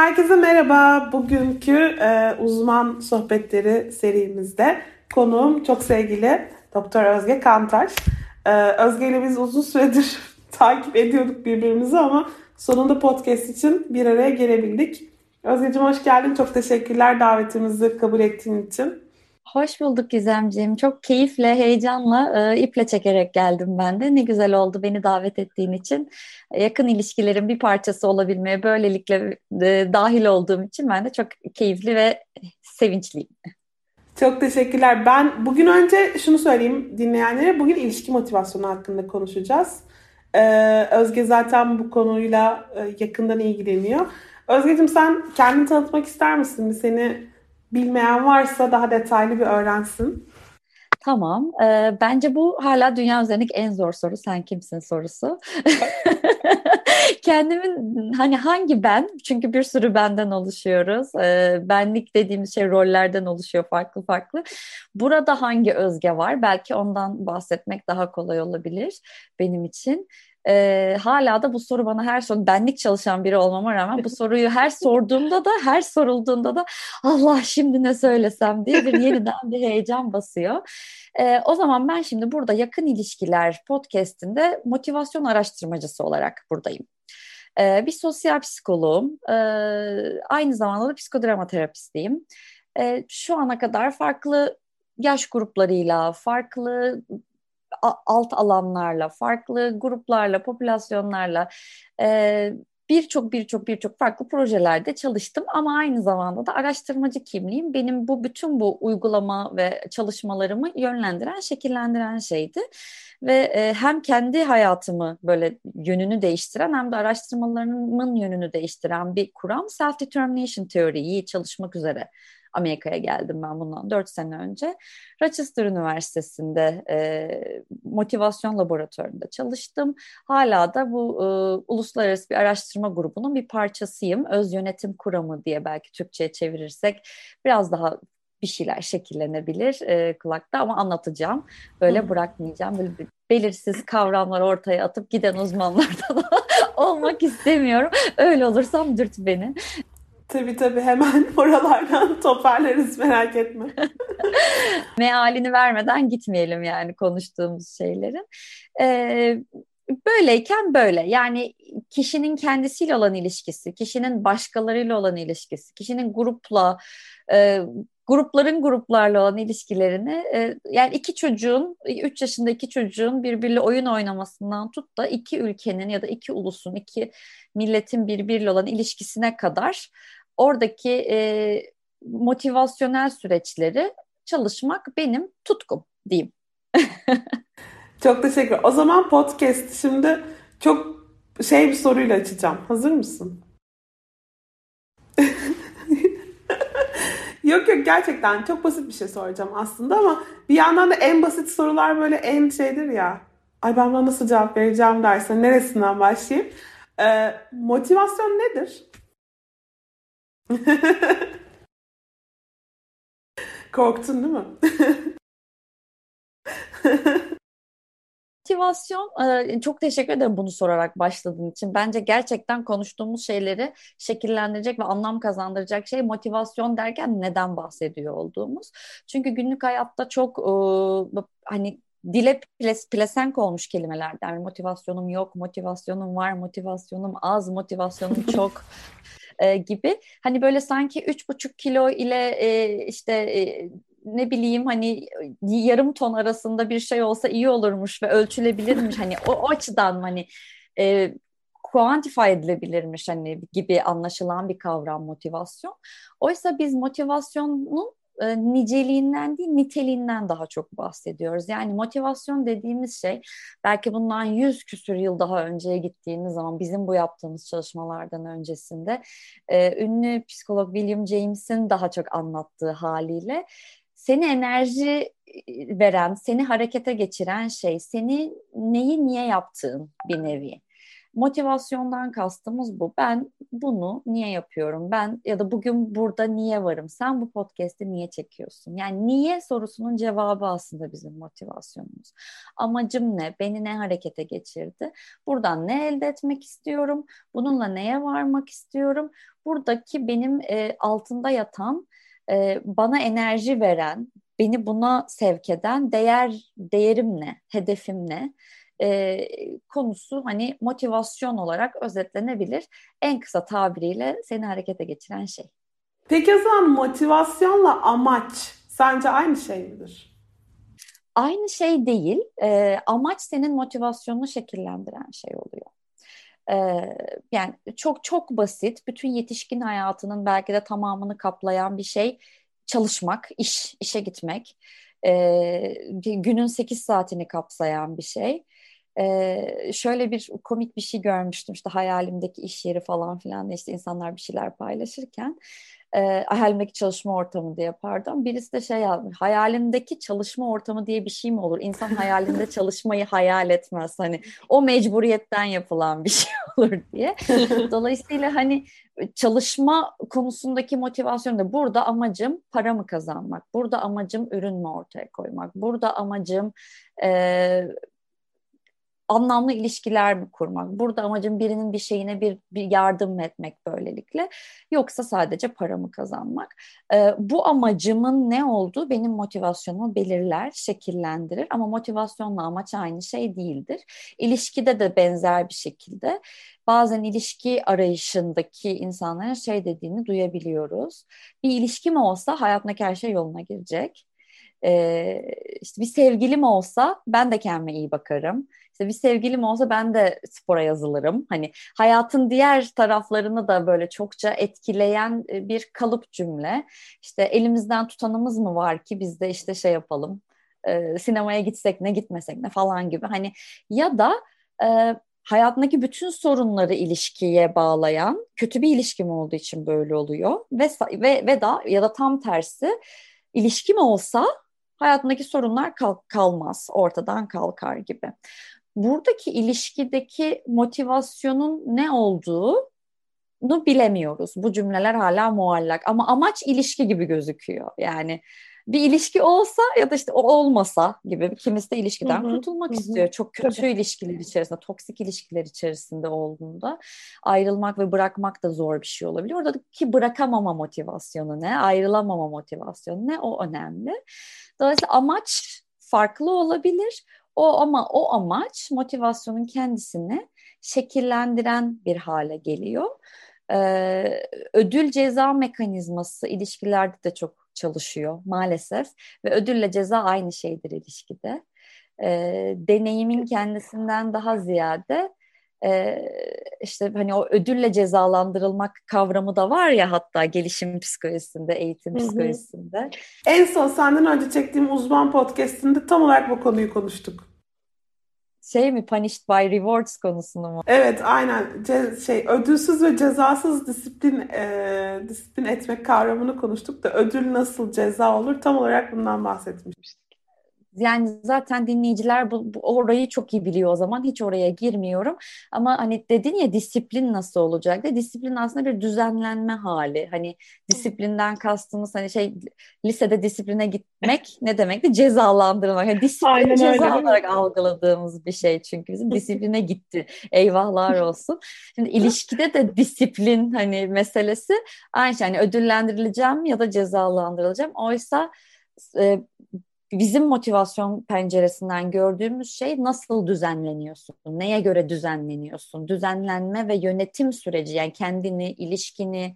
Herkese merhaba. Bugünkü e, uzman sohbetleri serimizde konuğum çok sevgili Doktor Özge Kantaş. E, Özge ile biz uzun süredir takip ediyorduk birbirimizi ama sonunda podcast için bir araya gelebildik. Özgeciğim hoş geldin. Çok teşekkürler davetimizi kabul ettiğin için. Hoş bulduk Gizemciğim. Çok keyifle, heyecanla, e, iple çekerek geldim ben de. Ne güzel oldu beni davet ettiğin için. Yakın ilişkilerin bir parçası olabilmeye böylelikle e, dahil olduğum için ben de çok keyifli ve sevinçliyim. Çok teşekkürler. Ben bugün önce şunu söyleyeyim dinleyenlere. Bugün ilişki motivasyonu hakkında konuşacağız. Ee, Özge zaten bu konuyla e, yakından ilgileniyor. Özgeciğim sen kendini tanıtmak ister misin? Seni bilmeyen varsa daha detaylı bir öğrensin. Tamam. Ee, bence bu hala dünya üzerindeki en zor soru. Sen kimsin sorusu. Kendimin hani hangi ben? Çünkü bir sürü benden oluşuyoruz. Ee, benlik dediğimiz şey rollerden oluşuyor farklı farklı. Burada hangi özge var? Belki ondan bahsetmek daha kolay olabilir benim için. E, hala da bu soru bana her soru benlik çalışan biri olmama rağmen bu soruyu her sorduğumda da her sorulduğunda da Allah şimdi ne söylesem diye bir yeniden bir heyecan basıyor. E, o zaman ben şimdi burada yakın ilişkiler podcastinde motivasyon araştırmacısı olarak buradayım. E, bir sosyal psikoloğum, e, aynı zamanda da psikodrama terapistiyim. E, şu ana kadar farklı yaş gruplarıyla, farklı alt alanlarla, farklı gruplarla, popülasyonlarla e, birçok birçok birçok farklı projelerde çalıştım ama aynı zamanda da araştırmacı kimliğim benim bu bütün bu uygulama ve çalışmalarımı yönlendiren, şekillendiren şeydi. Ve e, hem kendi hayatımı böyle yönünü değiştiren hem de araştırmalarımın yönünü değiştiren bir kuram self-determination teoriyi çalışmak üzere Amerika'ya geldim ben bundan 4 sene önce. Rochester Üniversitesi'nde e, motivasyon laboratuvarında çalıştım. Hala da bu e, uluslararası bir araştırma grubunun bir parçasıyım. Öz yönetim kuramı diye belki Türkçe'ye çevirirsek biraz daha bir şeyler şekillenebilir e, kulakta ama anlatacağım. Böyle bırakmayacağım. Böyle bir belirsiz kavramlar ortaya atıp giden uzmanlardan olmak istemiyorum. Öyle olursam dürt beni. Tabii tabii hemen oralardan toparlarız merak etme. Mealini vermeden gitmeyelim yani konuştuğumuz şeylerin. Ee, böyleyken böyle yani kişinin kendisiyle olan ilişkisi, kişinin başkalarıyla olan ilişkisi, kişinin grupla, e, grupların gruplarla olan ilişkilerini e, yani iki çocuğun, üç yaşında iki çocuğun birbiriyle oyun oynamasından tut da iki ülkenin ya da iki ulusun, iki milletin birbiriyle olan ilişkisine kadar oradaki e, motivasyonel süreçleri çalışmak benim tutkum diyeyim. çok teşekkür. O zaman podcast şimdi çok şey bir soruyla açacağım. Hazır mısın? yok yok gerçekten çok basit bir şey soracağım aslında ama bir yandan da en basit sorular böyle en şeydir ya. Ay ben buna nasıl cevap vereceğim dersen neresinden başlayayım? Ee, motivasyon nedir? Korktun değil mi? Motivasyon, e, çok teşekkür ederim bunu sorarak başladığın için. Bence gerçekten konuştuğumuz şeyleri şekillendirecek ve anlam kazandıracak şey motivasyon derken neden bahsediyor olduğumuz. Çünkü günlük hayatta çok e, hani dile ples, pelesenk olmuş kelimelerden. Yani motivasyonum yok, motivasyonum var, motivasyonum az, motivasyonum çok e, gibi. Hani böyle sanki üç buçuk kilo ile e, işte e, ne bileyim hani yarım ton arasında bir şey olsa iyi olurmuş ve ölçülebilirmiş. hani o, o açıdan hani e, quantify edilebilirmiş hani gibi anlaşılan bir kavram motivasyon. Oysa biz motivasyonun e, niceliğinden değil niteliğinden daha çok bahsediyoruz. Yani motivasyon dediğimiz şey belki bundan yüz küsür yıl daha önceye gittiğimiz zaman bizim bu yaptığımız çalışmalardan öncesinde e, ünlü psikolog William James'in daha çok anlattığı haliyle seni enerji e, veren, seni harekete geçiren şey, seni neyi niye yaptığın bir nevi. Motivasyondan kastımız bu. Ben bunu niye yapıyorum? Ben ya da bugün burada niye varım? Sen bu podcast'i niye çekiyorsun? Yani niye sorusunun cevabı aslında bizim motivasyonumuz. Amacım ne? Beni ne harekete geçirdi? Buradan ne elde etmek istiyorum? Bununla neye varmak istiyorum? Buradaki benim e, altında yatan e, bana enerji veren, beni buna sevk eden değer değerim ne, hedefim ne? E, konusu hani motivasyon olarak özetlenebilir. En kısa tabiriyle seni harekete geçiren şey. Peki o zaman motivasyonla amaç sence aynı şey midir? Aynı şey değil. E, amaç senin motivasyonunu şekillendiren şey oluyor. Yani çok çok basit, bütün yetişkin hayatının belki de tamamını kaplayan bir şey çalışmak, iş, işe gitmek. Ee, günün 8 saatini kapsayan bir şey. Ee, şöyle bir komik bir şey görmüştüm işte hayalimdeki iş yeri falan filan işte insanlar bir şeyler paylaşırken e, hayalimdeki çalışma ortamı diye pardon. Birisi de şey yazmış. Hayalimdeki çalışma ortamı diye bir şey mi olur? İnsan hayalinde çalışmayı hayal etmez. Hani o mecburiyetten yapılan bir şey olur diye. Dolayısıyla hani çalışma konusundaki motivasyon da burada amacım para mı kazanmak? Burada amacım ürün mü ortaya koymak? Burada amacım e, anlamlı ilişkiler mi kurmak? Burada amacım birinin bir şeyine bir, bir yardım etmek böylelikle. Yoksa sadece paramı kazanmak. Ee, bu amacımın ne olduğu benim motivasyonumu belirler, şekillendirir. Ama motivasyonla amaç aynı şey değildir. İlişkide de benzer bir şekilde bazen ilişki arayışındaki insanların şey dediğini duyabiliyoruz. Bir ilişkim olsa hayatımdaki her şey yoluna girecek. Ee, işte bir sevgilim olsa ben de kendime iyi bakarım. İşte bir sevgilim olsa ben de spora yazılırım. Hani hayatın diğer taraflarını da böyle çokça etkileyen e, bir kalıp cümle. İşte elimizden tutanımız mı var ki biz de işte şey yapalım. E, sinemaya gitsek ne gitmesek ne falan gibi. Hani ya da e, hayatındaki bütün sorunları ilişkiye bağlayan kötü bir ilişkim olduğu için böyle oluyor ve ve ve da ya da tam tersi ilişkim olsa hayatındaki sorunlar kal kalmaz, ortadan kalkar gibi buradaki ilişkideki motivasyonun ne olduğunu bilemiyoruz. Bu cümleler hala muallak ama amaç ilişki gibi gözüküyor. Yani bir ilişki olsa ya da işte o olmasa gibi kimisi de ilişkiden Hı-hı. kurtulmak Hı-hı. istiyor. Çok kötü Tabii. ilişkiler içerisinde, toksik ilişkiler içerisinde olduğunda ayrılmak ve bırakmak da zor bir şey olabilir. Oradaki bırakamama motivasyonu ne, ayrılamama motivasyonu ne o önemli. Dolayısıyla amaç farklı olabilir o ama o amaç motivasyonun kendisini şekillendiren bir hale geliyor. Ee, ödül ceza mekanizması ilişkilerde de çok çalışıyor maalesef ve ödülle ceza aynı şeydir ilişkide. Ee, deneyimin kendisinden daha ziyade e, işte hani o ödülle cezalandırılmak kavramı da var ya hatta gelişim psikolojisinde, eğitim Hı-hı. psikolojisinde. En son senden önce çektiğim uzman podcastinde tam olarak bu konuyu konuştuk. Şey mi Punished by Rewards konusunu mu? Evet aynen Ce- şey ödülsüz ve cezasız disiplin e, disiplin etmek kavramını konuştuk da ödül nasıl ceza olur tam olarak bundan bahsetmiştik. Yani zaten dinleyiciler bu, bu orayı çok iyi biliyor o zaman. Hiç oraya girmiyorum. Ama hani dedin ya disiplin nasıl olacak? De disiplin aslında bir düzenlenme hali. Hani disiplinden kastımız hani şey lisede disipline gitmek ne demekti? Cezalandırmak. Yani disiplin Aynen ceza öyle, olarak algıladığımız bir şey çünkü bizim disipline gitti. Eyvahlar olsun. Şimdi ilişkide de disiplin hani meselesi aynı şey. Yani ödüllendirileceğim ya da cezalandırılacağım. Oysa e, bizim motivasyon penceresinden gördüğümüz şey nasıl düzenleniyorsun? Neye göre düzenleniyorsun? Düzenlenme ve yönetim süreci yani kendini, ilişkini,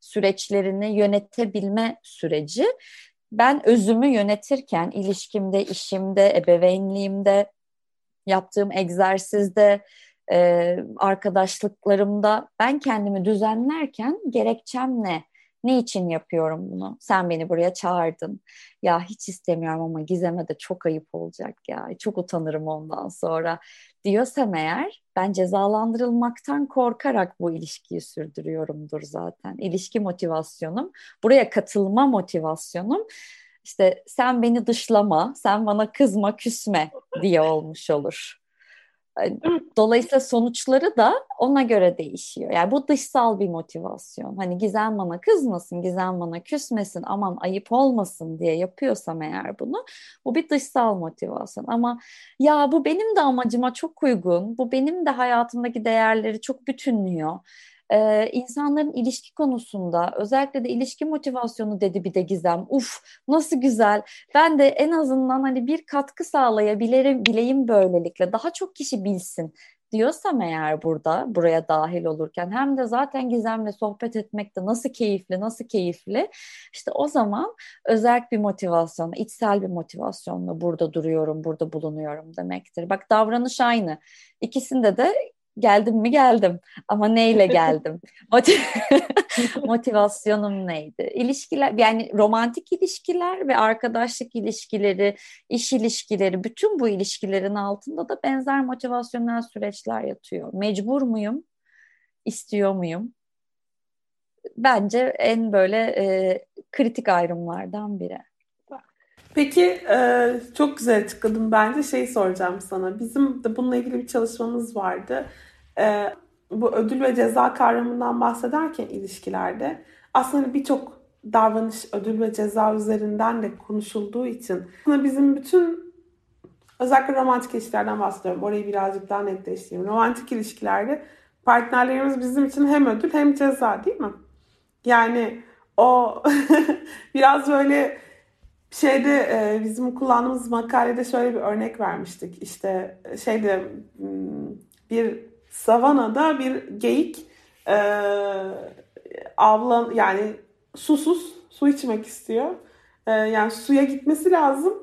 süreçlerini yönetebilme süreci. Ben özümü yönetirken ilişkimde, işimde, ebeveynliğimde, yaptığım egzersizde, arkadaşlıklarımda ben kendimi düzenlerken gerekçem ne? Ne için yapıyorum bunu? Sen beni buraya çağırdın. Ya hiç istemiyorum ama Gizem'e de çok ayıp olacak ya. Çok utanırım ondan sonra diyorsam eğer ben cezalandırılmaktan korkarak bu ilişkiyi sürdürüyorumdur zaten. İlişki motivasyonum, buraya katılma motivasyonum işte sen beni dışlama, sen bana kızma, küsme diye olmuş olur. Dolayısıyla sonuçları da ona göre değişiyor. Yani bu dışsal bir motivasyon. Hani Gizem bana kızmasın, Gizem bana küsmesin, aman ayıp olmasın diye yapıyorsam eğer bunu, bu bir dışsal motivasyon. Ama ya bu benim de amacıma çok uygun, bu benim de hayatımdaki değerleri çok bütünlüyor e, insanların ilişki konusunda özellikle de ilişki motivasyonu dedi bir de Gizem. Uf nasıl güzel. Ben de en azından hani bir katkı sağlayabilirim bileyim böylelikle. Daha çok kişi bilsin diyorsam eğer burada buraya dahil olurken hem de zaten Gizem'le sohbet etmek de nasıl keyifli nasıl keyifli işte o zaman özel bir motivasyon içsel bir motivasyonla burada duruyorum burada bulunuyorum demektir. Bak davranış aynı ikisinde de geldim mi geldim ama neyle geldim? Motivasyonum neydi? İlişkiler yani romantik ilişkiler ve arkadaşlık ilişkileri, iş ilişkileri bütün bu ilişkilerin altında da benzer motivasyonel süreçler yatıyor. Mecbur muyum? İstiyor muyum? Bence en böyle e, kritik ayrımlardan biri. Peki e, çok güzel açıkladın bence. Şey soracağım sana. Bizim de bununla ilgili bir çalışmamız vardı. E, bu ödül ve ceza kavramından bahsederken ilişkilerde aslında birçok davranış ödül ve ceza üzerinden de konuşulduğu için aslında bizim bütün özellikle romantik ilişkilerden bahsediyorum. Orayı birazcık daha netleştireyim. Romantik ilişkilerde partnerlerimiz bizim için hem ödül hem ceza değil mi? Yani o biraz böyle şeyde e, bizim kullandığımız makalede şöyle bir örnek vermiştik. İşte e, şeyde hmm, bir savanada bir geyik e, avlan yani susuz su içmek istiyor. E, yani suya gitmesi lazım.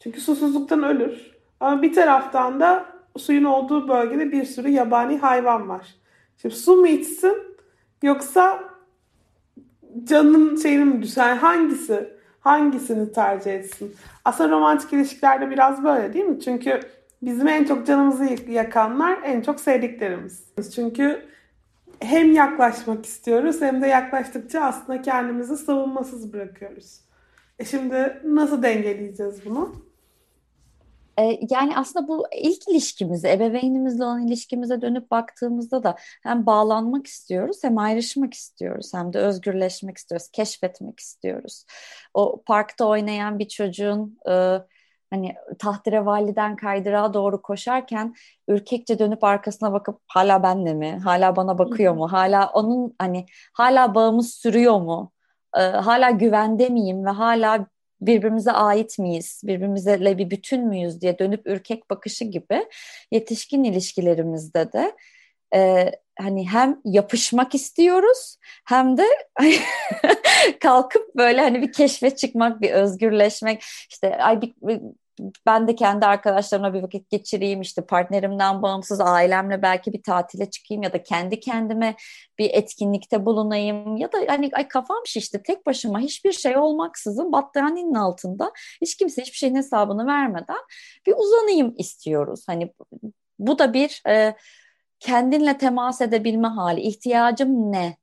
Çünkü susuzluktan ölür. Ama bir taraftan da suyun olduğu bölgede bir sürü yabani hayvan var. Şimdi su mu içsin yoksa canın şeyini mi düşer? hangisi? Hangisini tercih etsin? Aslında romantik ilişkilerde biraz böyle değil mi? Çünkü bizim en çok canımızı yakanlar en çok sevdiklerimiz. Çünkü hem yaklaşmak istiyoruz hem de yaklaştıkça aslında kendimizi savunmasız bırakıyoruz. E şimdi nasıl dengeleyeceğiz bunu? E, yani aslında bu ilk ilişkimize, ebeveynimizle olan ilişkimize dönüp baktığımızda da hem bağlanmak istiyoruz, hem ayrışmak istiyoruz, hem de özgürleşmek istiyoruz, keşfetmek istiyoruz. O parkta oynayan bir çocuğun e, hani tahterevaliden kaydırağa doğru koşarken ürkekçe dönüp arkasına bakıp hala benle mi? Hala bana bakıyor mu? Hala onun hani hala bağımız sürüyor mu? Ee, hala güvende miyim ve hala birbirimize ait miyiz, birbirimizle bir bütün müyüz diye dönüp ürkek bakışı gibi yetişkin ilişkilerimizde de e, hani hem yapışmak istiyoruz hem de kalkıp böyle hani bir keşfe çıkmak, bir özgürleşmek işte ay bir, ben de kendi arkadaşlarımla bir vakit geçireyim işte partnerimden bağımsız ailemle belki bir tatile çıkayım ya da kendi kendime bir etkinlikte bulunayım ya da hani ay kafam şişti tek başıma hiçbir şey olmaksızın battaniyenin altında hiç kimse hiçbir şeyin hesabını vermeden bir uzanayım istiyoruz. Hani bu da bir e, kendinle temas edebilme hali ihtiyacım ne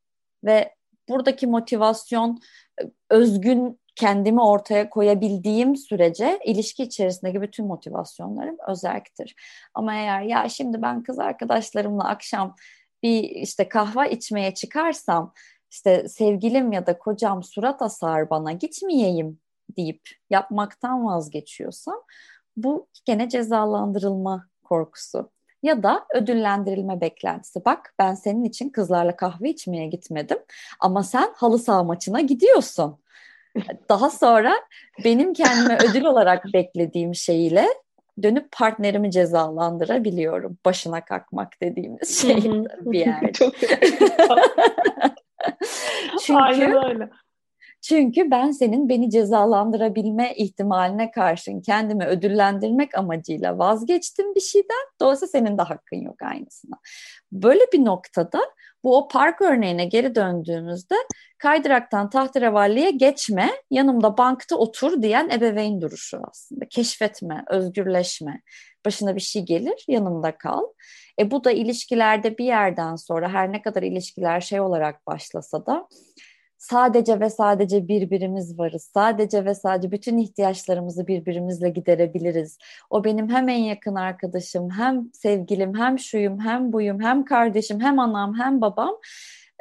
ve buradaki motivasyon e, özgün kendimi ortaya koyabildiğim sürece ilişki içerisindeki bütün motivasyonlarım özelliktir. Ama eğer ya şimdi ben kız arkadaşlarımla akşam bir işte kahve içmeye çıkarsam işte sevgilim ya da kocam surat asar bana gitmeyeyim deyip yapmaktan vazgeçiyorsam bu gene cezalandırılma korkusu ya da ödüllendirilme beklentisi. Bak ben senin için kızlarla kahve içmeye gitmedim ama sen halı saha maçına gidiyorsun. Daha sonra benim kendime ödül olarak beklediğim şeyle dönüp partnerimi cezalandırabiliyorum. Başına kalkmak dediğimiz şey bir yerde. Çok Çünkü Aynen öyle. Çünkü ben senin beni cezalandırabilme ihtimaline karşın kendimi ödüllendirmek amacıyla vazgeçtim bir şeyden. Dolayısıyla senin de hakkın yok aynısına. Böyle bir noktada bu o park örneğine geri döndüğümüzde kaydıraktan tahterevalliye geçme, yanımda bankta otur diyen ebeveyn duruşu aslında. Keşfetme, özgürleşme. Başına bir şey gelir, yanımda kal. E bu da ilişkilerde bir yerden sonra her ne kadar ilişkiler şey olarak başlasa da sadece ve sadece birbirimiz varız. Sadece ve sadece bütün ihtiyaçlarımızı birbirimizle giderebiliriz. O benim hem en yakın arkadaşım, hem sevgilim, hem şuyum, hem buyum, hem kardeşim, hem anam, hem babam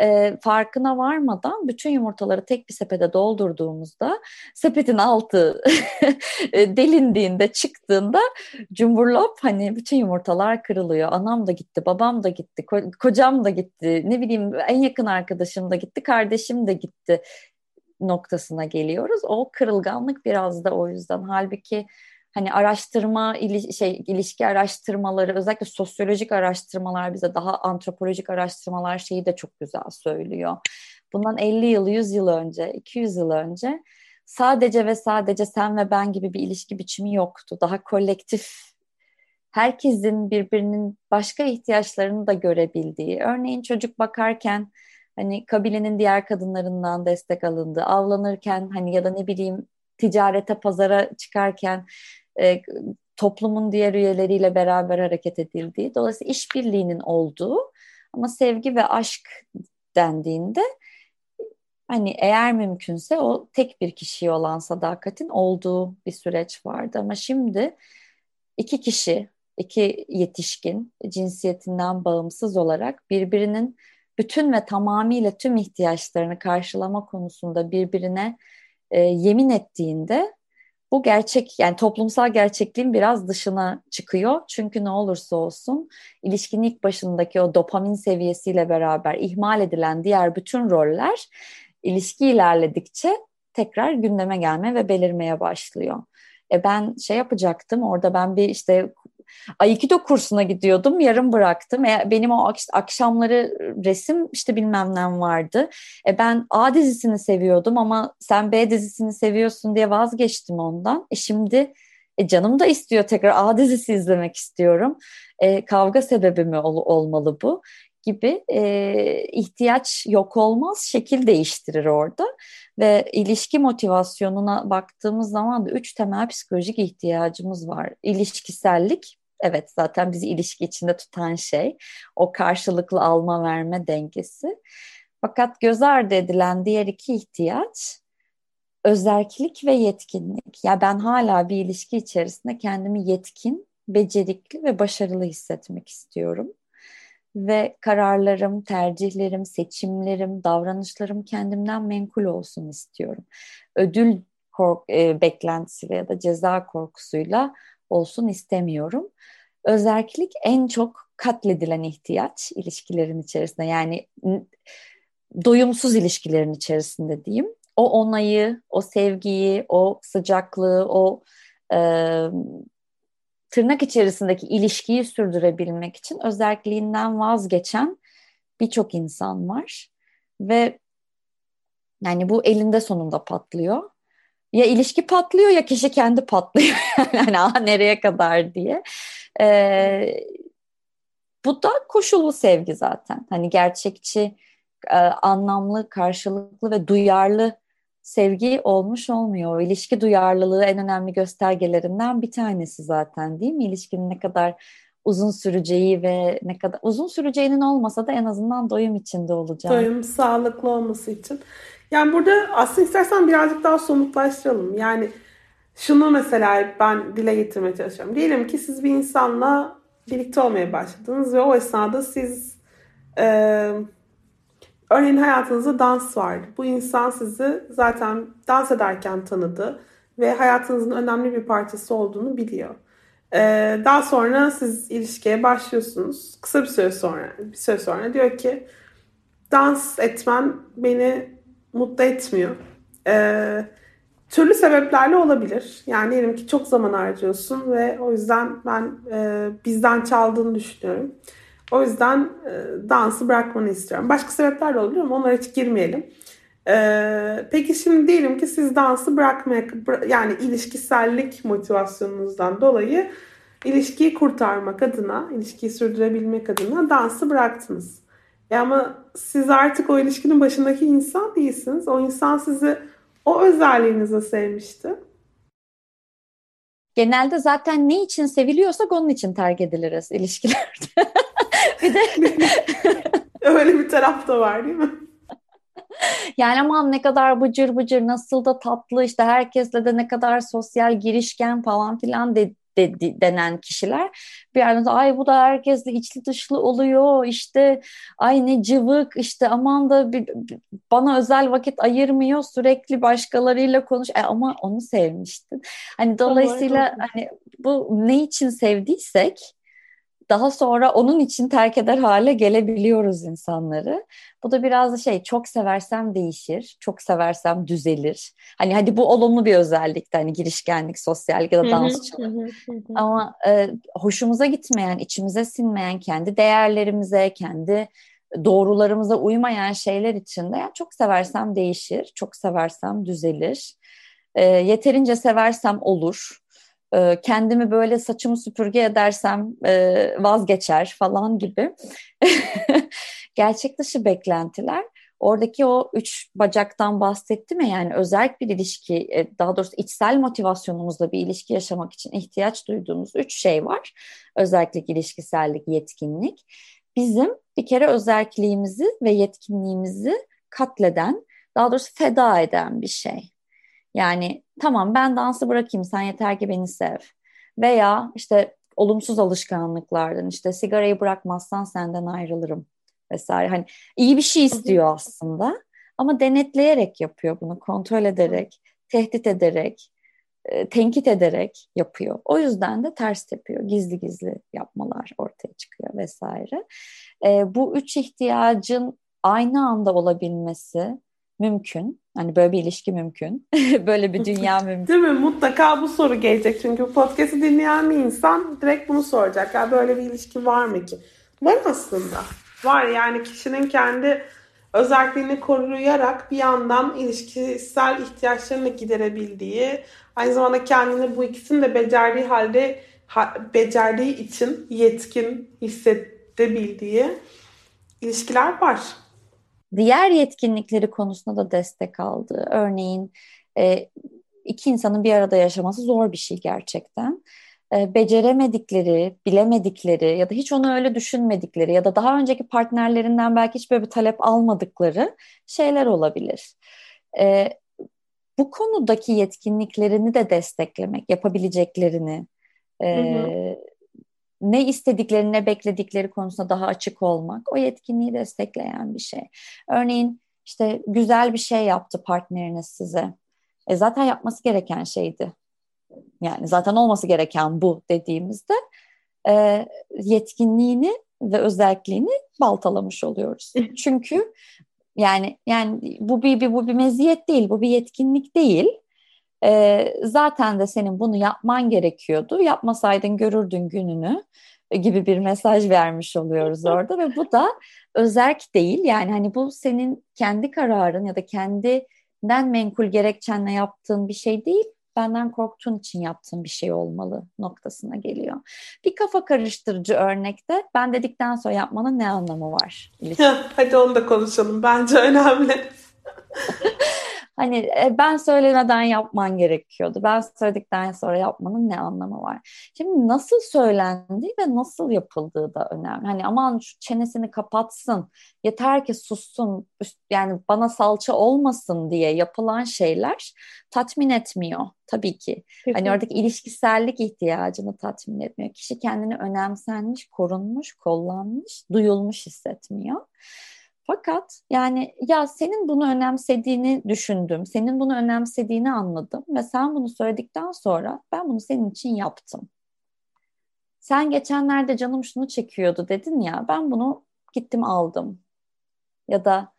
e, farkına varmadan bütün yumurtaları tek bir sepete doldurduğumuzda sepetin altı delindiğinde çıktığında cumburlop hani bütün yumurtalar kırılıyor. Anam da gitti, babam da gitti, ko- kocam da gitti, ne bileyim en yakın arkadaşım da gitti, kardeşim de gitti noktasına geliyoruz. O kırılganlık biraz da o yüzden. Halbuki hani araştırma ili, şey ilişki araştırmaları özellikle sosyolojik araştırmalar bize daha antropolojik araştırmalar şeyi de çok güzel söylüyor. Bundan 50 yıl, 100 yıl önce, 200 yıl önce sadece ve sadece sen ve ben gibi bir ilişki biçimi yoktu. Daha kolektif herkesin birbirinin başka ihtiyaçlarını da görebildiği. Örneğin çocuk bakarken hani kabilenin diğer kadınlarından destek alındı. Avlanırken hani ya da ne bileyim ticarete, pazara çıkarken e, toplumun diğer üyeleriyle beraber hareket edildiği, dolayısıyla işbirliğinin olduğu ama sevgi ve aşk dendiğinde hani eğer mümkünse o tek bir kişiye olan sadakatin olduğu bir süreç vardı. Ama şimdi iki kişi, iki yetişkin cinsiyetinden bağımsız olarak birbirinin bütün ve tamamıyla tüm ihtiyaçlarını karşılama konusunda birbirine e, yemin ettiğinde bu gerçek yani toplumsal gerçekliğin biraz dışına çıkıyor. Çünkü ne olursa olsun ilişkinin ilk başındaki o dopamin seviyesiyle beraber ihmal edilen diğer bütün roller ilişki ilerledikçe tekrar gündeme gelme ve belirmeye başlıyor. E ben şey yapacaktım orada ben bir işte Aikido kursuna gidiyordum. Yarım bıraktım. E, benim o akşamları resim işte bilmem ne vardı. E, ben A dizisini seviyordum ama sen B dizisini seviyorsun diye vazgeçtim ondan. E, şimdi e, canım da istiyor tekrar A dizisi izlemek istiyorum. E, kavga sebebi mi ol, olmalı bu? gibi e, ihtiyaç yok olmaz şekil değiştirir orada ve ilişki motivasyonuna baktığımız zaman da üç temel psikolojik ihtiyacımız var. İlişkisellik, evet zaten bizi ilişki içinde tutan şey o karşılıklı alma verme dengesi. Fakat göz ardı edilen diğer iki ihtiyaç özerklik ve yetkinlik. Ya ben hala bir ilişki içerisinde kendimi yetkin, becerikli ve başarılı hissetmek istiyorum. Ve kararlarım, tercihlerim, seçimlerim, davranışlarım kendimden menkul olsun istiyorum. Ödül kork e, beklentisi ya da ceza korkusuyla olsun istemiyorum. Özellik en çok katledilen ihtiyaç ilişkilerin içerisinde yani doyumsuz ilişkilerin içerisinde diyeyim. O onayı, o sevgiyi, o sıcaklığı, o e, tırnak içerisindeki ilişkiyi sürdürebilmek için özelliğinden vazgeçen birçok insan var ve yani bu elinde sonunda patlıyor ya ilişki patlıyor ya kişi kendi patlıyor. yani aha, nereye kadar diye. Ee, bu da koşullu sevgi zaten. Hani gerçekçi, anlamlı, karşılıklı ve duyarlı sevgi olmuş olmuyor. İlişki duyarlılığı en önemli göstergelerinden bir tanesi zaten değil mi? İlişkinin ne kadar uzun süreceği ve ne kadar uzun süreceğinin olmasa da en azından doyum içinde olacak. Doyum sağlıklı olması için. Yani burada aslında istersen birazcık daha somutlaştıralım. Yani şunu mesela ben dile getirmeye çalışıyorum. Diyelim ki siz bir insanla birlikte olmaya başladınız ve o esnada siz e, örneğin hayatınızda dans vardı. Bu insan sizi zaten dans ederken tanıdı ve hayatınızın önemli bir parçası olduğunu biliyor. Ee, daha sonra siz ilişkiye başlıyorsunuz. Kısa bir süre sonra, bir süre sonra diyor ki dans etmen beni mutlu etmiyor. Ee, türlü sebeplerle olabilir. Yani diyelim ki çok zaman harcıyorsun ve o yüzden ben e, bizden çaldığını düşünüyorum. O yüzden e, dansı bırakmanı istiyorum. Başka sebepler de olabilir ama onlara hiç girmeyelim. Ee, peki şimdi diyelim ki siz dansı bırakmaya yani ilişkisellik motivasyonunuzdan dolayı ilişkiyi kurtarmak adına, ilişkiyi sürdürebilmek adına dansı bıraktınız. E ama siz artık o ilişkinin başındaki insan değilsiniz. O insan sizi o özelliğinize sevmişti. Genelde zaten ne için seviliyorsak onun için terk ediliriz ilişkilerde. bir de öyle bir taraf da var değil mi? yani aman ne kadar bıcır bıcır nasıl da tatlı işte herkesle de ne kadar sosyal girişken falan filan de, de, de, denen kişiler bir yerden de ay bu da herkesle içli dışlı oluyor işte ay ne cıvık işte aman da bir, bana özel vakit ayırmıyor sürekli başkalarıyla konuş e, ama onu sevmiştin. Hani dolayısıyla hani bu ne için sevdiysek daha sonra onun için terk eder hale gelebiliyoruz insanları. Bu da biraz şey çok seversem değişir, çok seversem düzelir. Hani hadi bu olumlu bir özellik hani girişkenlik, sosyallik ya da dansçılık. Ama e, hoşumuza gitmeyen, içimize sinmeyen, kendi değerlerimize, kendi doğrularımıza uymayan şeyler için de yani çok seversem değişir, çok seversem düzelir. E, yeterince seversem olur e, kendimi böyle saçımı süpürge edersem e, vazgeçer falan gibi gerçek dışı beklentiler oradaki o üç bacaktan bahsettim ya yani özel bir ilişki e, daha doğrusu içsel motivasyonumuzla bir ilişki yaşamak için ihtiyaç duyduğumuz üç şey var. Özellik, ilişkisellik, yetkinlik. Bizim bir kere özelliğimizi ve yetkinliğimizi katleden daha doğrusu feda eden bir şey. Yani tamam ben dansı bırakayım sen yeter ki beni sev. Veya işte olumsuz alışkanlıklardan işte sigarayı bırakmazsan senden ayrılırım vesaire. Hani iyi bir şey istiyor aslında ama denetleyerek yapıyor bunu, kontrol ederek, tehdit ederek, e, tenkit ederek yapıyor. O yüzden de ters yapıyor. Gizli gizli yapmalar ortaya çıkıyor vesaire. E, bu üç ihtiyacın aynı anda olabilmesi mümkün. Hani böyle bir ilişki mümkün. böyle bir dünya mümkün. Değil mi? Mutlaka bu soru gelecek. Çünkü podcast'i dinleyen bir insan direkt bunu soracak. Ya böyle bir ilişki var mı ki? Var aslında. Var yani kişinin kendi özelliğini koruyarak bir yandan ilişkisel ihtiyaçlarını giderebildiği, aynı zamanda kendini bu ikisini de becerdiği halde ha, becerdiği için yetkin hissedebildiği ilişkiler var diğer yetkinlikleri konusunda da destek aldı. Örneğin e, iki insanın bir arada yaşaması zor bir şey gerçekten. E, beceremedikleri, bilemedikleri ya da hiç onu öyle düşünmedikleri ya da daha önceki partnerlerinden belki hiç böyle bir talep almadıkları şeyler olabilir. E, bu konudaki yetkinliklerini de desteklemek, yapabileceklerini, e, hı hı ne istedikleri ne bekledikleri konusunda daha açık olmak o yetkinliği destekleyen bir şey. Örneğin işte güzel bir şey yaptı partneriniz size. E zaten yapması gereken şeydi. Yani zaten olması gereken bu dediğimizde e, yetkinliğini ve özelliğini baltalamış oluyoruz. Çünkü yani yani bu bir, bir bu bir meziyet değil, bu bir yetkinlik değil. E, zaten de senin bunu yapman gerekiyordu. Yapmasaydın görürdün gününü gibi bir mesaj vermiş oluyoruz orada ve bu da özerk değil. Yani hani bu senin kendi kararın ya da kendinden menkul gerekçenle yaptığın bir şey değil. Benden korktuğun için yaptığın bir şey olmalı noktasına geliyor. Bir kafa karıştırıcı örnekte ben dedikten sonra yapmanın ne anlamı var? Hadi onu da konuşalım. Bence önemli. Hani e, ben söylemeden yapman gerekiyordu. Ben söyledikten sonra yapmanın ne anlamı var? Şimdi nasıl söylendiği ve nasıl yapıldığı da önemli. Hani aman şu çenesini kapatsın, yeter ki sussun, yani bana salça olmasın diye yapılan şeyler tatmin etmiyor tabii ki. Hani oradaki ilişkisellik ihtiyacını tatmin etmiyor. Kişi kendini önemsenmiş, korunmuş, kollanmış, duyulmuş hissetmiyor. Fakat yani ya senin bunu önemsediğini düşündüm, senin bunu önemsediğini anladım ve sen bunu söyledikten sonra ben bunu senin için yaptım. Sen geçenlerde canım şunu çekiyordu dedin ya ben bunu gittim aldım. Ya da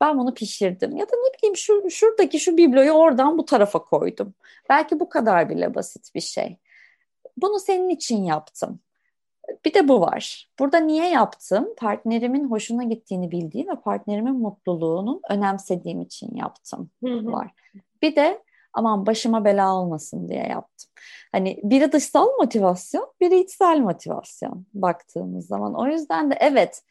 ben bunu pişirdim. Ya da ne bileyim şu, şuradaki şu bibloyu oradan bu tarafa koydum. Belki bu kadar bile basit bir şey. Bunu senin için yaptım. Bir de bu var. Burada niye yaptım? Partnerimin hoşuna gittiğini bildiğim ve partnerimin mutluluğunun önemsediğim için yaptım var. Bir de aman başıma bela olmasın diye yaptım. Hani biri dışsal motivasyon, biri içsel motivasyon baktığımız zaman. O yüzden de evet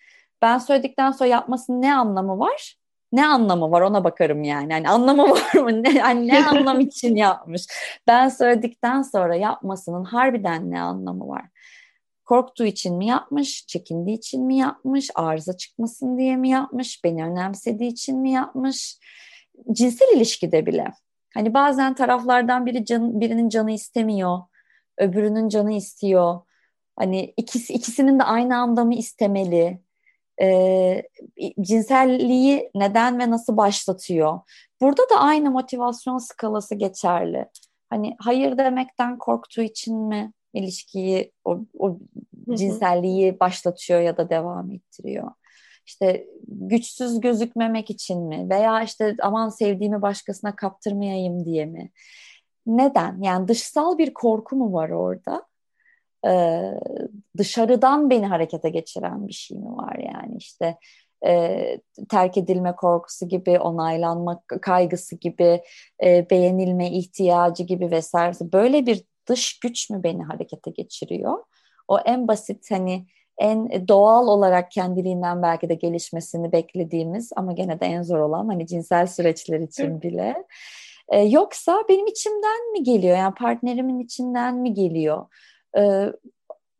ben söyledikten sonra yapmasının ne anlamı var? Ne anlamı var ona bakarım yani. Hani anlamı var mı? Ne, hani ne anlam için yapmış? Ben söyledikten sonra yapmasının harbiden ne anlamı var? Korktuğu için mi yapmış, çekindiği için mi yapmış, arıza çıkmasın diye mi yapmış, beni önemsediği için mi yapmış? Cinsel ilişkide bile. Hani bazen taraflardan biri can, birinin canı istemiyor, öbürünün canı istiyor. Hani ikisi ikisinin de aynı anda mı istemeli? Ee, cinselliği neden ve nasıl başlatıyor? Burada da aynı motivasyon skalası geçerli. Hani hayır demekten korktuğu için mi ilişkiyi, o, o cinselliği başlatıyor ya da devam ettiriyor? İşte güçsüz gözükmemek için mi? Veya işte aman sevdiğimi başkasına kaptırmayayım diye mi? Neden? Yani dışsal bir korku mu var orada? Ee, dışarıdan beni harekete geçiren bir şey mi var yani işte e, terk edilme korkusu gibi, onaylanma kaygısı gibi, e, beğenilme ihtiyacı gibi vesaire. Böyle bir dış güç mü beni harekete geçiriyor? O en basit hani en doğal olarak kendiliğinden belki de gelişmesini beklediğimiz ama gene de en zor olan hani cinsel süreçler için bile. Ee, yoksa benim içimden mi geliyor? Yani partnerimin içinden mi geliyor? Ee,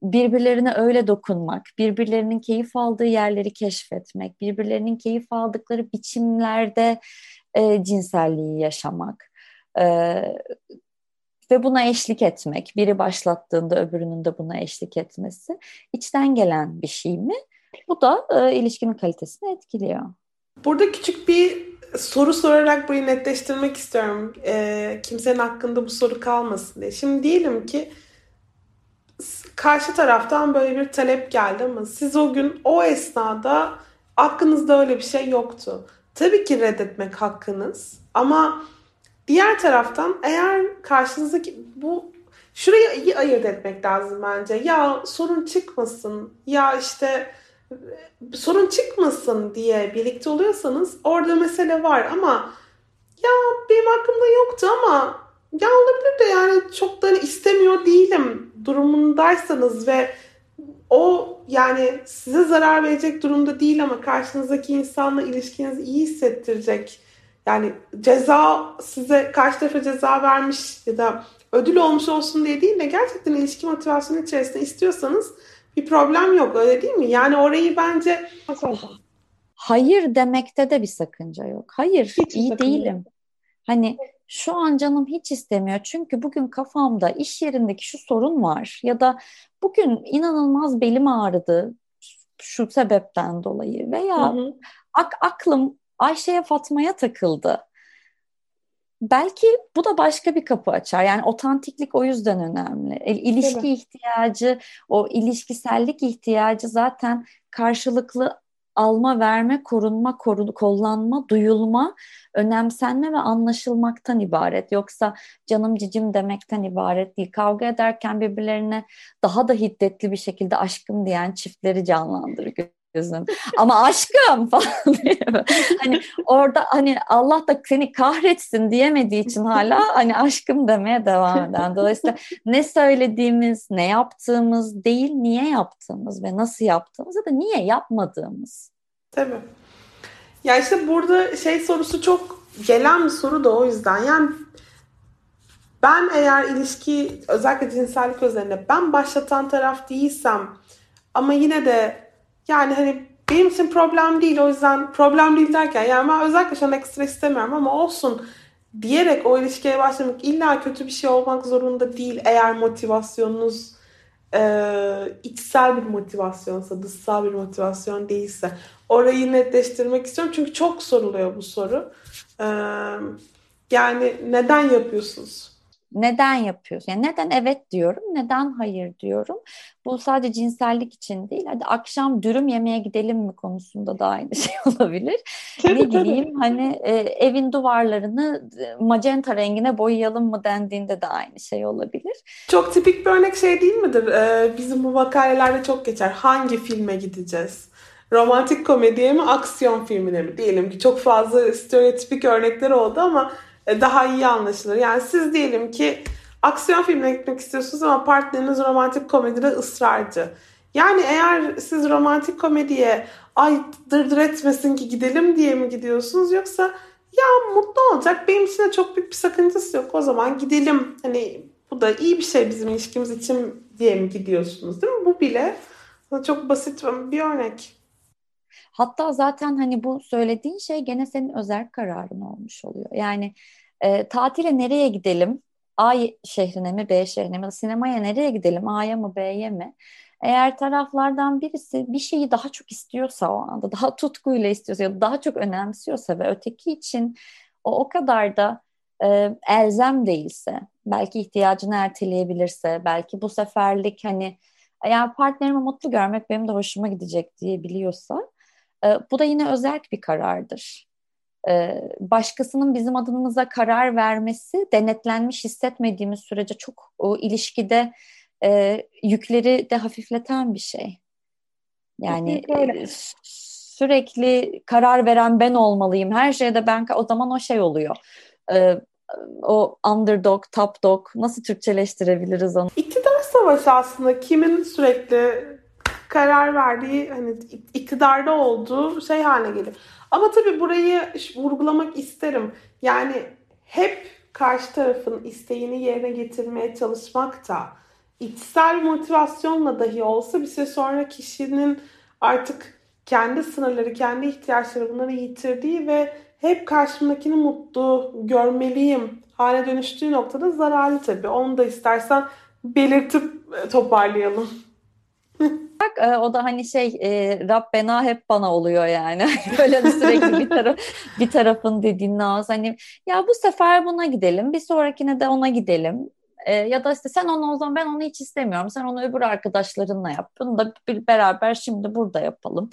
birbirlerine öyle dokunmak, birbirlerinin keyif aldığı yerleri keşfetmek, birbirlerinin keyif aldıkları biçimlerde e, cinselliği yaşamak e, ve buna eşlik etmek. Biri başlattığında öbürünün de buna eşlik etmesi içten gelen bir şey mi? Bu da e, ilişkinin kalitesini etkiliyor. Burada küçük bir soru sorarak burayı netleştirmek istiyorum. E, kimsenin hakkında bu soru kalmasın diye. Şimdi diyelim ki karşı taraftan böyle bir talep geldi ama siz o gün o esnada aklınızda öyle bir şey yoktu. Tabii ki reddetmek hakkınız ama diğer taraftan eğer karşınızdaki bu şurayı iyi ayırt etmek lazım bence. Ya sorun çıkmasın ya işte sorun çıkmasın diye birlikte oluyorsanız orada mesele var ama ya benim aklımda yoktu ama ya olabilir de yani çok da istemiyor değilim durumundaysanız ve o yani size zarar verecek durumda değil ama karşınızdaki insanla ilişkinizi iyi hissettirecek. Yani ceza size karşı tarafa ceza vermiş ya da ödül olmuş olsun diye değil de gerçekten ilişki motivasyonu içerisinde istiyorsanız bir problem yok öyle değil mi? Yani orayı bence hayır demekte de bir sakınca yok. Hayır Hiç iyi değilim. Yok. Hani şu an canım hiç istemiyor çünkü bugün kafamda iş yerindeki şu sorun var ya da bugün inanılmaz belim ağrıdı şu sebepten dolayı veya hı hı. Ak aklım Ayşe'ye Fatma'ya takıldı. Belki bu da başka bir kapı açar. Yani otantiklik o yüzden önemli. İlişki ihtiyacı, o ilişkisellik ihtiyacı zaten karşılıklı alma, verme, korunma, korun, kollanma, duyulma, önemsenme ve anlaşılmaktan ibaret. Yoksa canım cicim demekten ibaret değil. Kavga ederken birbirlerine daha da hiddetli bir şekilde aşkım diyen çiftleri canlandır gözüm. Ama aşkım falan. Hani orada hani Allah da seni kahretsin diyemediği için hala hani aşkım demeye devam eden. Dolayısıyla ne söylediğimiz, ne yaptığımız değil, niye yaptığımız ve nasıl yaptığımız ya da niye yapmadığımız. Tabii. Ya işte burada şey sorusu çok gelen bir soru da o yüzden. Yani ben eğer ilişki özellikle cinsellik üzerine ben başlatan taraf değilsem ama yine de yani hani benim için problem değil o yüzden problem değil derken yani ben özellikle şu an ekstra istemiyorum ama olsun diyerek o ilişkiye başlamak illa kötü bir şey olmak zorunda değil eğer motivasyonunuz e, içsel bir motivasyonsa, dışsal bir motivasyon değilse. Orayı netleştirmek istiyorum çünkü çok soruluyor bu soru. E, yani neden yapıyorsunuz? Neden yapıyorsun? Yani neden evet diyorum, neden hayır diyorum. Bu sadece cinsellik için değil. Hadi akşam dürüm yemeye gidelim mi konusunda da aynı şey olabilir. ne bileyim hani e, evin duvarlarını e, magenta rengine boyayalım mı dendiğinde de aynı şey olabilir. Çok tipik bir örnek şey değil midir? Ee, bizim bu makalelerde çok geçer. Hangi filme gideceğiz? Romantik komediye mi, aksiyon filmine mi? Diyelim ki çok fazla stereotipik örnekler oldu ama daha iyi anlaşılır. Yani siz diyelim ki aksiyon filmine gitmek istiyorsunuz ama partneriniz romantik komedide ısrarcı. Yani eğer siz romantik komediye ay dırdır etmesin ki gidelim diye mi gidiyorsunuz yoksa ya mutlu olacak benim için de çok büyük bir sakıncası yok o zaman gidelim hani bu da iyi bir şey bizim ilişkimiz için diye mi gidiyorsunuz değil mi? Bu bile çok basit bir örnek. Hatta zaten hani bu söylediğin şey gene senin özel kararın olmuş oluyor. Yani e, tatile nereye gidelim? A şehrine mi B şehrine mi? Sinemaya nereye gidelim? A'ya mı B'ye mi? Eğer taraflardan birisi bir şeyi daha çok istiyorsa o anda, daha tutkuyla istiyorsa ya da daha çok önemsiyorsa ve öteki için o o kadar da e, elzem değilse, belki ihtiyacını erteleyebilirse, belki bu seferlik hani eğer partnerimi mutlu görmek benim de hoşuma gidecek diye biliyorsa bu da yine özel bir karardır. E, başkasının bizim adımıza karar vermesi denetlenmiş hissetmediğimiz sürece çok o ilişkide e, yükleri de hafifleten bir şey. Yani e, sürekli karar veren ben olmalıyım. Her şeyde ben o zaman o şey oluyor. E, o underdog, top dog nasıl Türkçeleştirebiliriz onu? İktidar savaşı aslında kimin sürekli karar verdiği hani iktidarda olduğu şey haline geliyor. Ama tabii burayı vurgulamak isterim. Yani hep karşı tarafın isteğini yerine getirmeye çalışmak da içsel motivasyonla dahi olsa bir süre sonra kişinin artık kendi sınırları, kendi ihtiyaçları bunları yitirdiği ve hep karşımdakini mutlu görmeliyim hale dönüştüğü noktada zararlı tabii. Onu da istersen belirtip e, toparlayalım. Bak e, o da hani şey e, Rabbena hep bana oluyor yani. Böyle hani sürekli bir taraf bir tarafın dediğin ağız hani ya bu sefer buna gidelim, bir sonrakine de ona gidelim. E, ya da işte sen onu o zaman ben onu hiç istemiyorum. Sen onu öbür arkadaşlarınla yap. Bunu da bir, beraber şimdi burada yapalım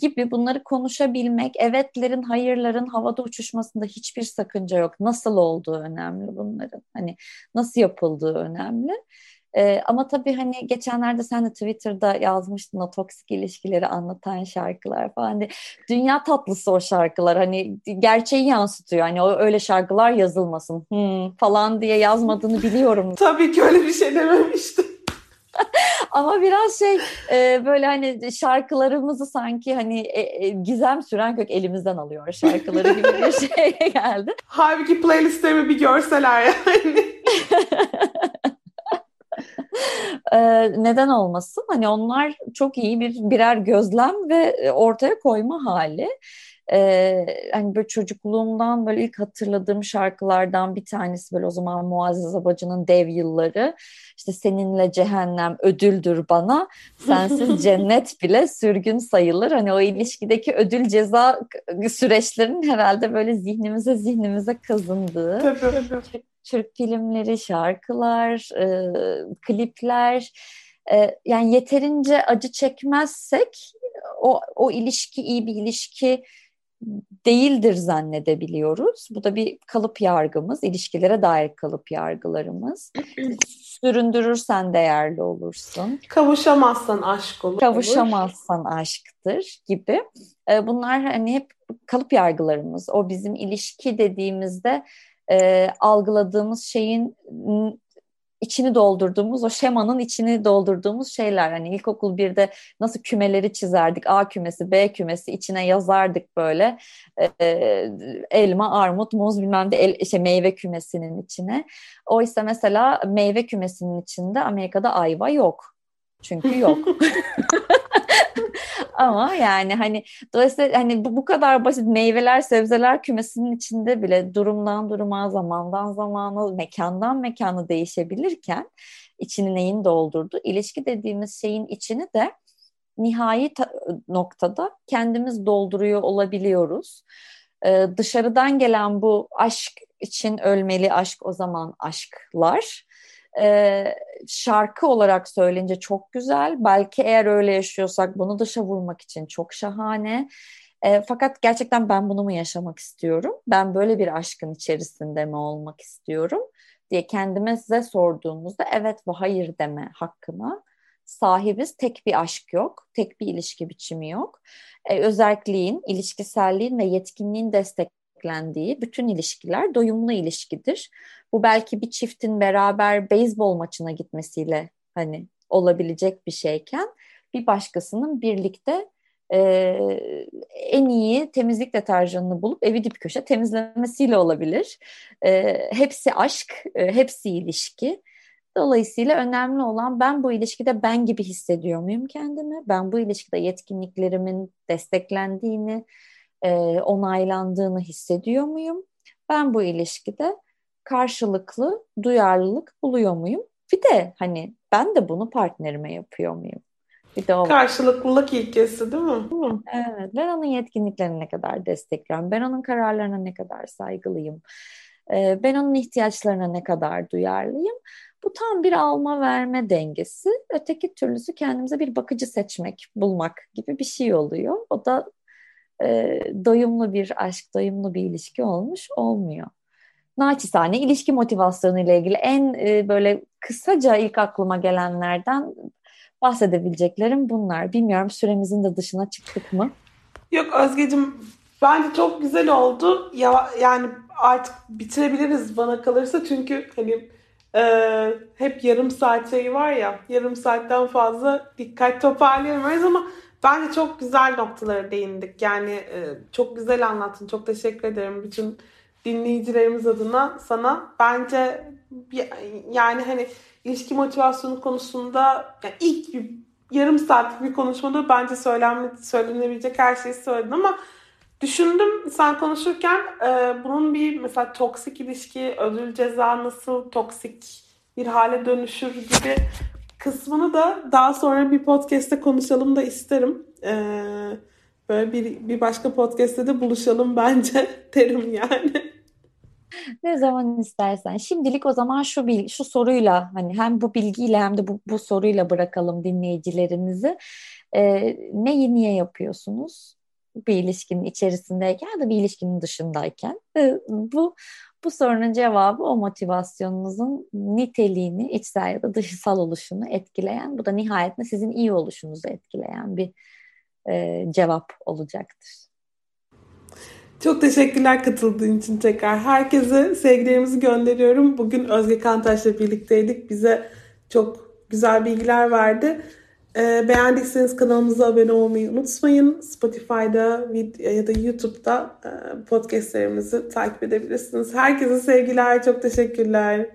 gibi bunları konuşabilmek, evetlerin, hayırların havada uçuşmasında hiçbir sakınca yok. Nasıl olduğu önemli bunların. Hani nasıl yapıldığı önemli. Ee, ama tabii hani geçenlerde sen de Twitter'da yazmıştın o toksik ilişkileri anlatan şarkılar falan. Hani dünya tatlısı o şarkılar. Hani gerçeği yansıtıyor. Hani o öyle şarkılar yazılmasın hmm, falan diye yazmadığını biliyorum. tabii ki öyle bir şey dememiştim. Ama biraz şey e, böyle hani şarkılarımızı sanki hani e, e, gizem süren kök elimizden alıyor şarkıları gibi bir şey geldi. Halbuki playlistlerimi bir görseler yani. ee, neden olmasın? Hani onlar çok iyi bir birer gözlem ve ortaya koyma hali. Ee, hani böyle çocukluğumdan böyle ilk hatırladığım şarkılardan bir tanesi böyle o zaman Muazzez Abacı'nın Dev Yılları. İşte seninle cehennem ödüldür bana, sensiz cennet bile sürgün sayılır. Hani o ilişkideki ödül ceza süreçlerinin herhalde böyle zihnimize zihnimize kazındığı. Tabii, tabii. Türk filmleri, şarkılar, e, klipler e, yani yeterince acı çekmezsek o, o ilişki iyi bir ilişki değildir zannedebiliyoruz. Bu da bir kalıp yargımız, ilişkilere dair kalıp yargılarımız. Süründürürsen değerli olursun. Kavuşamazsan aşk olur. Kavuşamazsan aşktır gibi. E, bunlar hani hep kalıp yargılarımız. O bizim ilişki dediğimizde e, algıladığımız şeyin içini doldurduğumuz, o şemanın içini doldurduğumuz şeyler. Hani ilkokul birde nasıl kümeleri çizerdik, A kümesi, B kümesi içine yazardık böyle e, elma, armut, muz bilmem de el, işte meyve kümesinin içine. Oysa mesela meyve kümesinin içinde Amerika'da ayva yok. Çünkü yok. Ama yani hani dolayısıyla hani bu, bu kadar basit meyveler, sebzeler kümesinin içinde bile durumdan duruma, zamandan zamana, mekandan mekana değişebilirken içini neyin doldurdu? İlişki dediğimiz şeyin içini de nihai noktada kendimiz dolduruyor olabiliyoruz. Ee, dışarıdan gelen bu aşk için ölmeli aşk o zaman aşklar e, şarkı olarak söyleyince çok güzel. Belki eğer öyle yaşıyorsak bunu dışa vurmak için çok şahane. E, fakat gerçekten ben bunu mu yaşamak istiyorum? Ben böyle bir aşkın içerisinde mi olmak istiyorum? diye kendime size sorduğumuzda evet ve hayır deme hakkına sahibiz. Tek bir aşk yok, tek bir ilişki biçimi yok. E, özelliğin, ilişkiselliğin ve yetkinliğin desteklendiği bütün ilişkiler doyumlu ilişkidir. Bu belki bir çiftin beraber beyzbol maçına gitmesiyle hani olabilecek bir şeyken bir başkasının birlikte e, en iyi temizlik deterjanını bulup evi dip köşe temizlemesiyle olabilir. E, hepsi aşk, e, hepsi ilişki. Dolayısıyla önemli olan ben bu ilişkide ben gibi hissediyor muyum kendimi? Ben bu ilişkide yetkinliklerimin desteklendiğini, e, onaylandığını hissediyor muyum? Ben bu ilişkide karşılıklı duyarlılık buluyor muyum? Bir de hani ben de bunu partnerime yapıyor muyum? Bir de o Karşılıklılık ilkesi değil mi? Evet. Ben onun yetkinliklerini ne kadar destekliyorum? Ben onun kararlarına ne kadar saygılıyım? Ee, ben onun ihtiyaçlarına ne kadar duyarlıyım? Bu tam bir alma verme dengesi. Öteki türlüsü kendimize bir bakıcı seçmek, bulmak gibi bir şey oluyor. O da e, doyumlu bir aşk, doyumlu bir ilişki olmuş olmuyor. Naçizane ilişki motivasyonu ile ilgili en e, böyle kısaca ilk aklıma gelenlerden bahsedebileceklerim bunlar. Bilmiyorum süremizin de dışına çıktık mı? Yok Özgeciğim bence çok güzel oldu. Ya yani artık bitirebiliriz bana kalırsa çünkü hani e, hep yarım saat şeyi var ya yarım saatten fazla dikkat toparlayamıyoruz ama bence çok güzel noktalara değindik. Yani e, çok güzel anlattın. Çok teşekkür ederim bütün dinleyicilerimiz adına sana. Bence yani hani ilişki motivasyonu konusunda yani ilk bir, yarım saatlik bir konuşmada bence söylenme, söylenebilecek her şeyi söyledin ama düşündüm sen konuşurken e, bunun bir mesela toksik ilişki, ödül ceza nasıl toksik bir hale dönüşür gibi kısmını da daha sonra bir podcast'te konuşalım da isterim. Ee, böyle bir, bir başka podcast'te de buluşalım bence derim yani. Ne zaman istersen. Şimdilik o zaman şu bil, şu soruyla hani hem bu bilgiyle hem de bu, bu soruyla bırakalım dinleyicilerimizi. Ee, neyi niye yapıyorsunuz? Bir ilişkinin içerisindeyken da bir ilişkinin dışındayken. Ee, bu bu sorunun cevabı o motivasyonunuzun niteliğini, içsel ya da dışsal oluşunu etkileyen, bu da nihayetinde sizin iyi oluşunuzu etkileyen bir e, cevap olacaktır. Çok teşekkürler katıldığın için tekrar. Herkese sevgilerimizi gönderiyorum. Bugün Özge Kantaş'la birlikteydik. Bize çok güzel bilgiler verdi. Ee, beğendiyseniz kanalımıza abone olmayı unutmayın. Spotify'da ya da YouTube'da e, podcastlerimizi takip edebilirsiniz. Herkese sevgiler, çok teşekkürler.